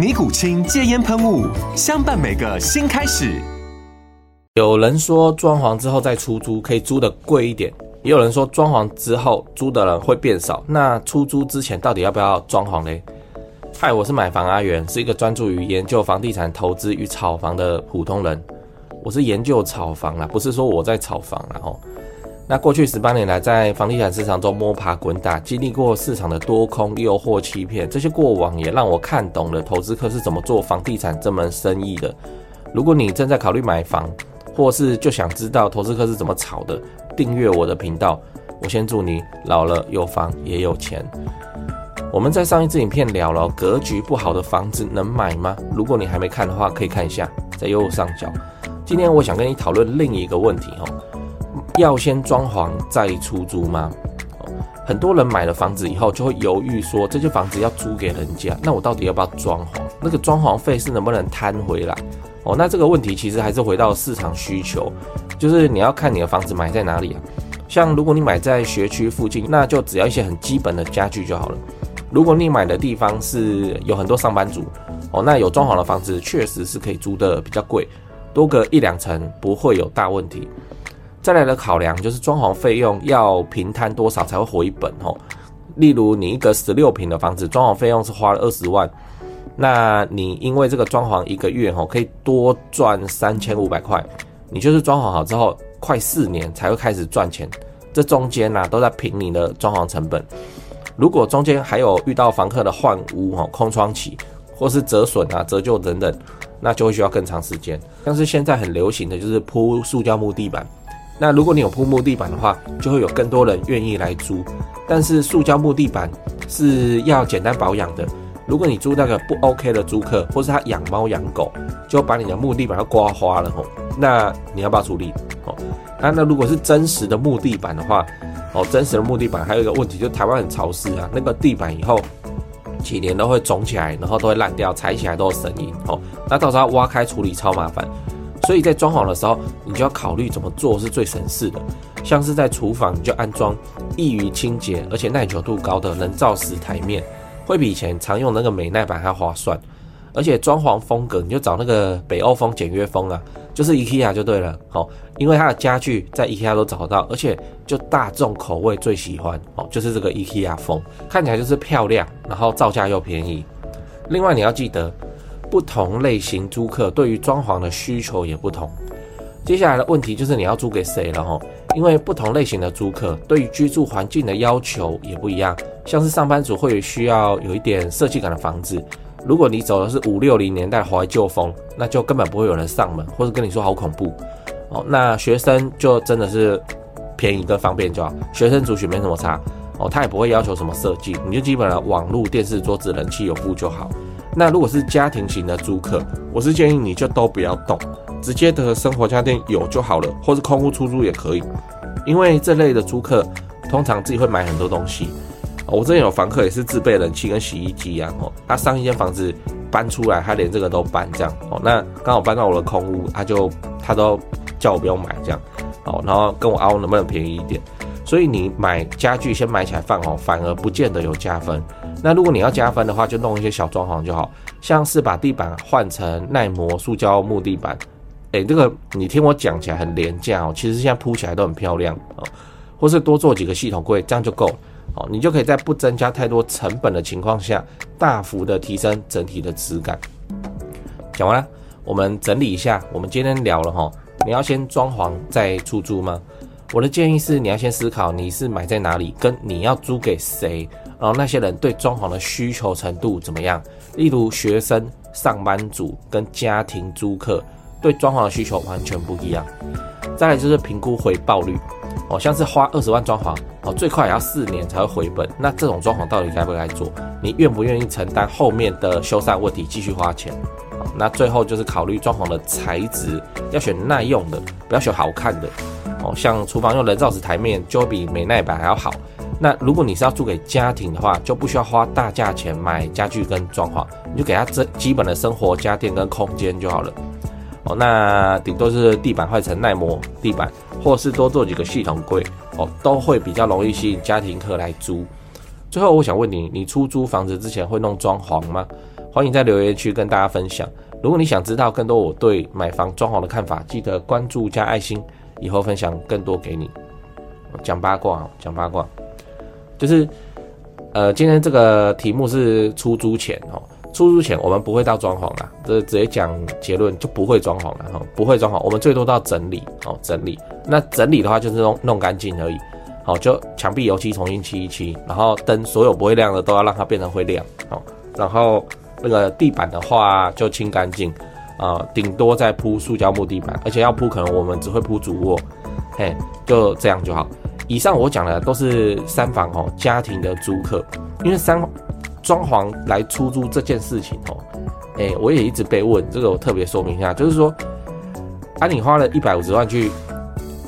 尼古清戒烟喷雾，相伴每个新开始。有人说装潢之后再出租可以租得贵一点，也有人说装潢之后租的人会变少。那出租之前到底要不要装潢呢？嗨，我是买房阿元，是一个专注于研究房地产投资与炒房的普通人。我是研究炒房啦，不是说我在炒房啦吼。那过去十八年来，在房地产市场中摸爬滚打，经历过市场的多空、诱惑、欺骗，这些过往也让我看懂了投资客是怎么做房地产这门生意的。如果你正在考虑买房，或是就想知道投资客是怎么炒的，订阅我的频道。我先祝你老了有房也有钱。我们在上一支影片聊了格局不好的房子能买吗？如果你还没看的话，可以看一下，在右上角。今天我想跟你讨论另一个问题哦。要先装潢再出租吗？很多人买了房子以后就会犹豫说，这间房子要租给人家，那我到底要不要装潢？那个装潢费是能不能摊回来？哦，那这个问题其实还是回到市场需求，就是你要看你的房子买在哪里啊。像如果你买在学区附近，那就只要一些很基本的家具就好了。如果你买的地方是有很多上班族，哦，那有装潢的房子确实是可以租的比较贵，多个一两层不会有大问题。再来的考量就是装潢费用要平摊多少才会回本哦。例如你一个十六平的房子，装潢费用是花了二十万，那你因为这个装潢一个月哦可以多赚三千五百块，你就是装潢好之后快四年才会开始赚钱，这中间呢都在平你的装潢成本。如果中间还有遇到房客的换屋哦、空窗期或是折损啊、折旧等等，那就会需要更长时间。像是现在很流行的就是铺塑胶木地板。那如果你有铺木地板的话，就会有更多人愿意来租。但是塑胶木地板是要简单保养的。如果你租那个不 OK 的租客，或是他养猫养狗，就把你的木地板要刮花了吼。那你要不要处理？哦，那那如果是真实的木地板的话，哦，真实的木地板还有一个问题，就台湾很潮湿啊，那个地板以后几年都会肿起来，然后都会烂掉，踩起来都有声音。哦，那到时候挖开处理超麻烦。所以在装潢的时候，你就要考虑怎么做是最省事的。像是在厨房，你就安装易于清洁而且耐久度高的人造石台面，会比以前常用那个美耐板还划算。而且装潢风格，你就找那个北欧风、简约风啊，就是 IKEA 就对了。哦，因为它的家具在 IKEA 都找到，而且就大众口味最喜欢哦，就是这个 IKEA 风，看起来就是漂亮，然后造价又便宜。另外你要记得。不同类型租客对于装潢的需求也不同。接下来的问题就是你要租给谁了哈？因为不同类型的租客对于居住环境的要求也不一样。像是上班族会需要有一点设计感的房子，如果你走的是五六零年代怀旧风，那就根本不会有人上门，或者跟你说好恐怖哦。那学生就真的是便宜跟方便就好，学生族群没什么差哦，他也不会要求什么设计，你就基本上网络、电视、桌子、冷气有布就好。那如果是家庭型的租客，我是建议你就都不要动，直接的生活家电有就好了，或是空屋出租也可以。因为这类的租客通常自己会买很多东西。我之前有房客也是自备冷气跟洗衣机啊，哦，他上一间房子搬出来，他连这个都搬这样，哦，那刚好搬到我的空屋，他就他都叫我不用买这样，哦，然后跟我凹能不能便宜一点。所以你买家具先买起来放哦，反而不见得有加分。那如果你要加分的话，就弄一些小装潢就好，像是把地板换成耐磨塑胶木地板。哎，这个你听我讲起来很廉价哦，其实现在铺起来都很漂亮哦。或是多做几个系统柜，这样就够了哦。你就可以在不增加太多成本的情况下，大幅的提升整体的质感。讲完了，我们整理一下，我们今天聊了哈，你要先装潢再出租吗？我的建议是，你要先思考你是买在哪里，跟你要租给谁，然后那些人对装潢的需求程度怎么样。例如学生、上班族跟家庭租客对装潢的需求完全不一样。再来就是评估回报率，哦，像是花二十万装潢，哦，最快也要四年才会回本。那这种装潢到底该不该做？你愿不愿意承担后面的修缮问题，继续花钱？那最后就是考虑装潢的材质，要选耐用的，不要选好看的。哦，像厨房用人造石台面就比美耐板还要好。那如果你是要租给家庭的话，就不需要花大价钱买家具跟装潢，你就给他这基本的生活家电跟空间就好了。哦，那顶多是地板换成耐磨地板，或是多做几个系统柜，哦，都会比较容易吸引家庭客来租。最后，我想问你，你出租房子之前会弄装潢吗？欢迎在留言区跟大家分享。如果你想知道更多我对买房装潢的看法，记得关注加爱心。以后分享更多给你，讲八卦，讲八卦，就是，呃，今天这个题目是出租前哦，出租前我们不会到装潢啦，这直接讲结论就不会装潢了哈，不会装潢，我们最多到整理哦，整理，那整理的话就是弄弄干净而已，好，就墙壁油漆重新漆一漆，然后灯所有不会亮的都要让它变成会亮，好，然后那个地板的话就清干净。啊，顶多再铺塑胶木地板，而且要铺可能我们只会铺主卧，嘿，就这样就好。以上我讲的都是三房哦，家庭的租客，因为三装潢来出租这件事情哦，哎，我也一直被问，这个我特别说明一下，就是说，啊，你花了一百五十万去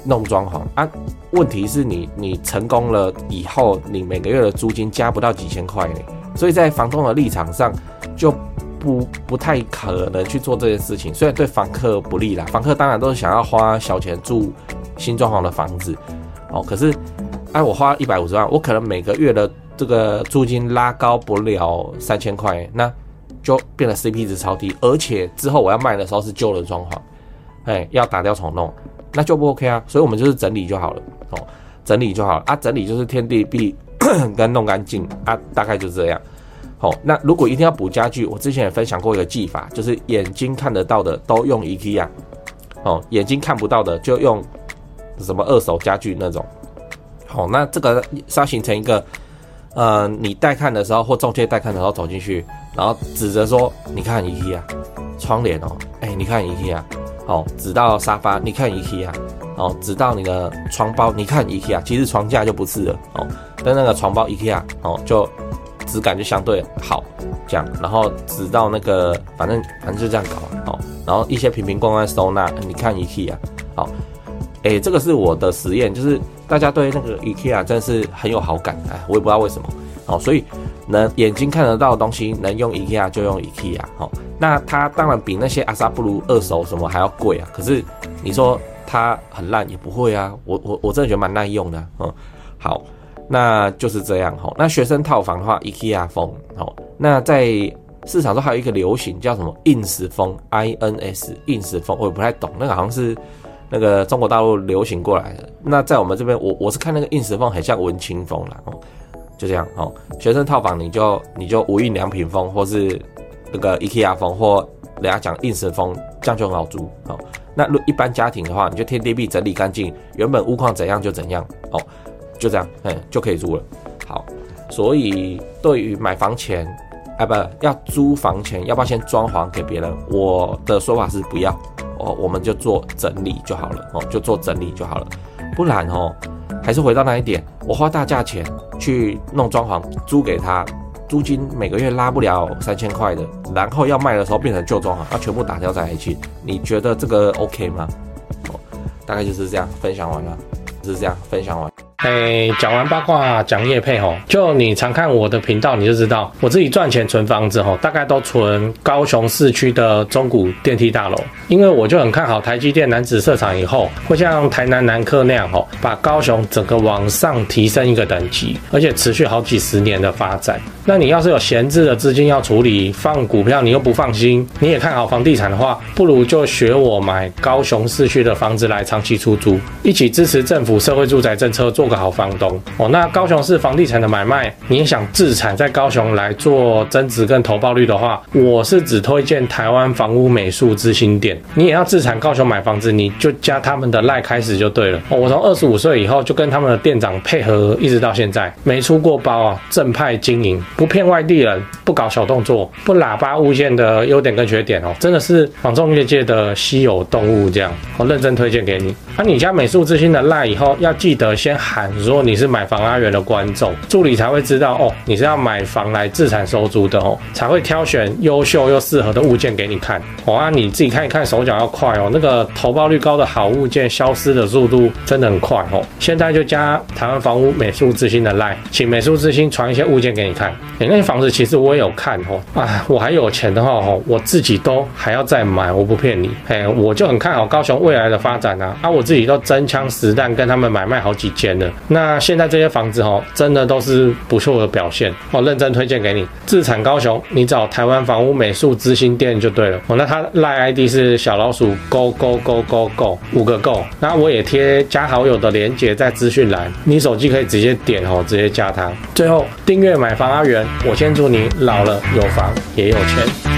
弄装潢啊，问题是你你成功了以后，你每个月的租金加不到几千块呢，所以在房东的立场上就。不不太可能去做这件事情，虽然对房客不利啦，房客当然都是想要花小钱住新装潢的房子，哦，可是，哎，我花一百五十万，我可能每个月的这个租金拉高不了三千块，那就变得 CP 值超低，而且之后我要卖的时候是旧的装潢，哎，要打掉重弄，那就不 OK 啊，所以我们就是整理就好了，哦，整理就好了啊，整理就是天地壁 跟弄干净啊，大概就这样。哦，那如果一定要补家具，我之前也分享过一个技法，就是眼睛看得到的都用 IKEA，哦，眼睛看不到的就用什么二手家具那种。好，那这个是要形成一个，呃，你带看的时候或中介带看的时候走进去，然后指着说，你看一 k 啊窗帘哦，哎、你看一 k 啊哦，指到沙发，你看一 k 啊哦，指到你的床包，你看一 k 啊其实床架就不是了，哦，但那个床包一 k 啊哦，就。质感就相对好，这样，然后直到那个，反正反正就这样搞，啊，哦，然后一些瓶瓶罐罐收纳，你看 IKEA，好，哎，这个是我的实验，就是大家对那个 IKEA 真的是很有好感，哎，我也不知道为什么，好，所以能眼睛看得到的东西，能用 IKEA 就用 IKEA，好，那它当然比那些阿萨布鲁二手什么还要贵啊，可是你说它很烂也不会啊，我我我真的觉得蛮耐用的，嗯，好。那就是这样吼。那学生套房的话，IKEA 风哦。那在市场上还有一个流行叫什么 ins 风，INS，ins 风，我也不太懂。那个好像是那个中国大陆流行过来的。那在我们这边，我我是看那个 ins 风很像文青风啦。哦，就这样哦。学生套房你就你就无印良品风，或是那个 IKEA 风，或人家讲 ins 风，这样就很好租。哦，那如一般家庭的话，你就天地壁整理干净，原本屋况怎样就怎样哦。就这样，嗯，就可以租了。好，所以对于买房前，哎，不要租房前，要不要先装潢给别人？我的说法是不要，哦，我们就做整理就好了，哦，就做整理就好了。不然哦，还是回到那一点，我花大价钱去弄装潢，租给他，租金每个月拉不了三千块的，然后要卖的时候变成旧装潢，要全部打掉再来去，你觉得这个 OK 吗？哦，大概就是这样，分享完了，就是这样，分享完。哎，讲完八卦，讲业配吼，就你常看我的频道，你就知道我自己赚钱存房子吼，大概都存高雄市区的中古电梯大楼，因为我就很看好台积电男子设厂以后，会像台南南科那样吼，把高雄整个往上提升一个等级，而且持续好几十年的发展。那你要是有闲置的资金要处理，放股票你又不放心，你也看好房地产的话，不如就学我买高雄市区的房子来长期出租，一起支持政府社会住宅政策，做个好房东哦。那高雄市房地产的买卖，你也想自产在高雄来做增值跟投报率的话，我是只推荐台湾房屋美术之星店。你也要自产高雄买房子，你就加他们的赖开始就对了。我从二十五岁以后就跟他们的店长配合，一直到现在没出过包啊，正派经营，不骗外地人，不搞小动作，不喇叭物件的优点跟缺点哦，真的是房仲业界的稀有动物这样，我认真推荐给你。那、啊、你加美术之星的赖以后，要记得先喊说你是买房阿元的观众，助理才会知道哦，你是要买房来自产收租的哦，才会挑选优秀又适合的物件给你看。哦，啊，你自己看一看，手脚要快哦，那个投报率高的好物件消失的速度真的很快哦。现在就加台湾房屋美术之星的赖，请美术之星传一些物件给你看。那些房子其实我也有看哦，啊，我还有钱的话哦，我自己都还要再买，我不骗你。哎，我就很看好高雄未来的发展啊，啊，我。自己都真枪实弹跟他们买卖好几间了，那现在这些房子哦，真的都是不错的表现哦，认真推荐给你。自产高雄，你找台湾房屋美术之星店就对了哦。那他赖 ID 是小老鼠 Go Go Go Go Go 五个 Go，那我也贴加好友的连接在资讯栏，你手机可以直接点哦，直接加他。最后订阅买房阿元，我先祝你老了有房也有钱。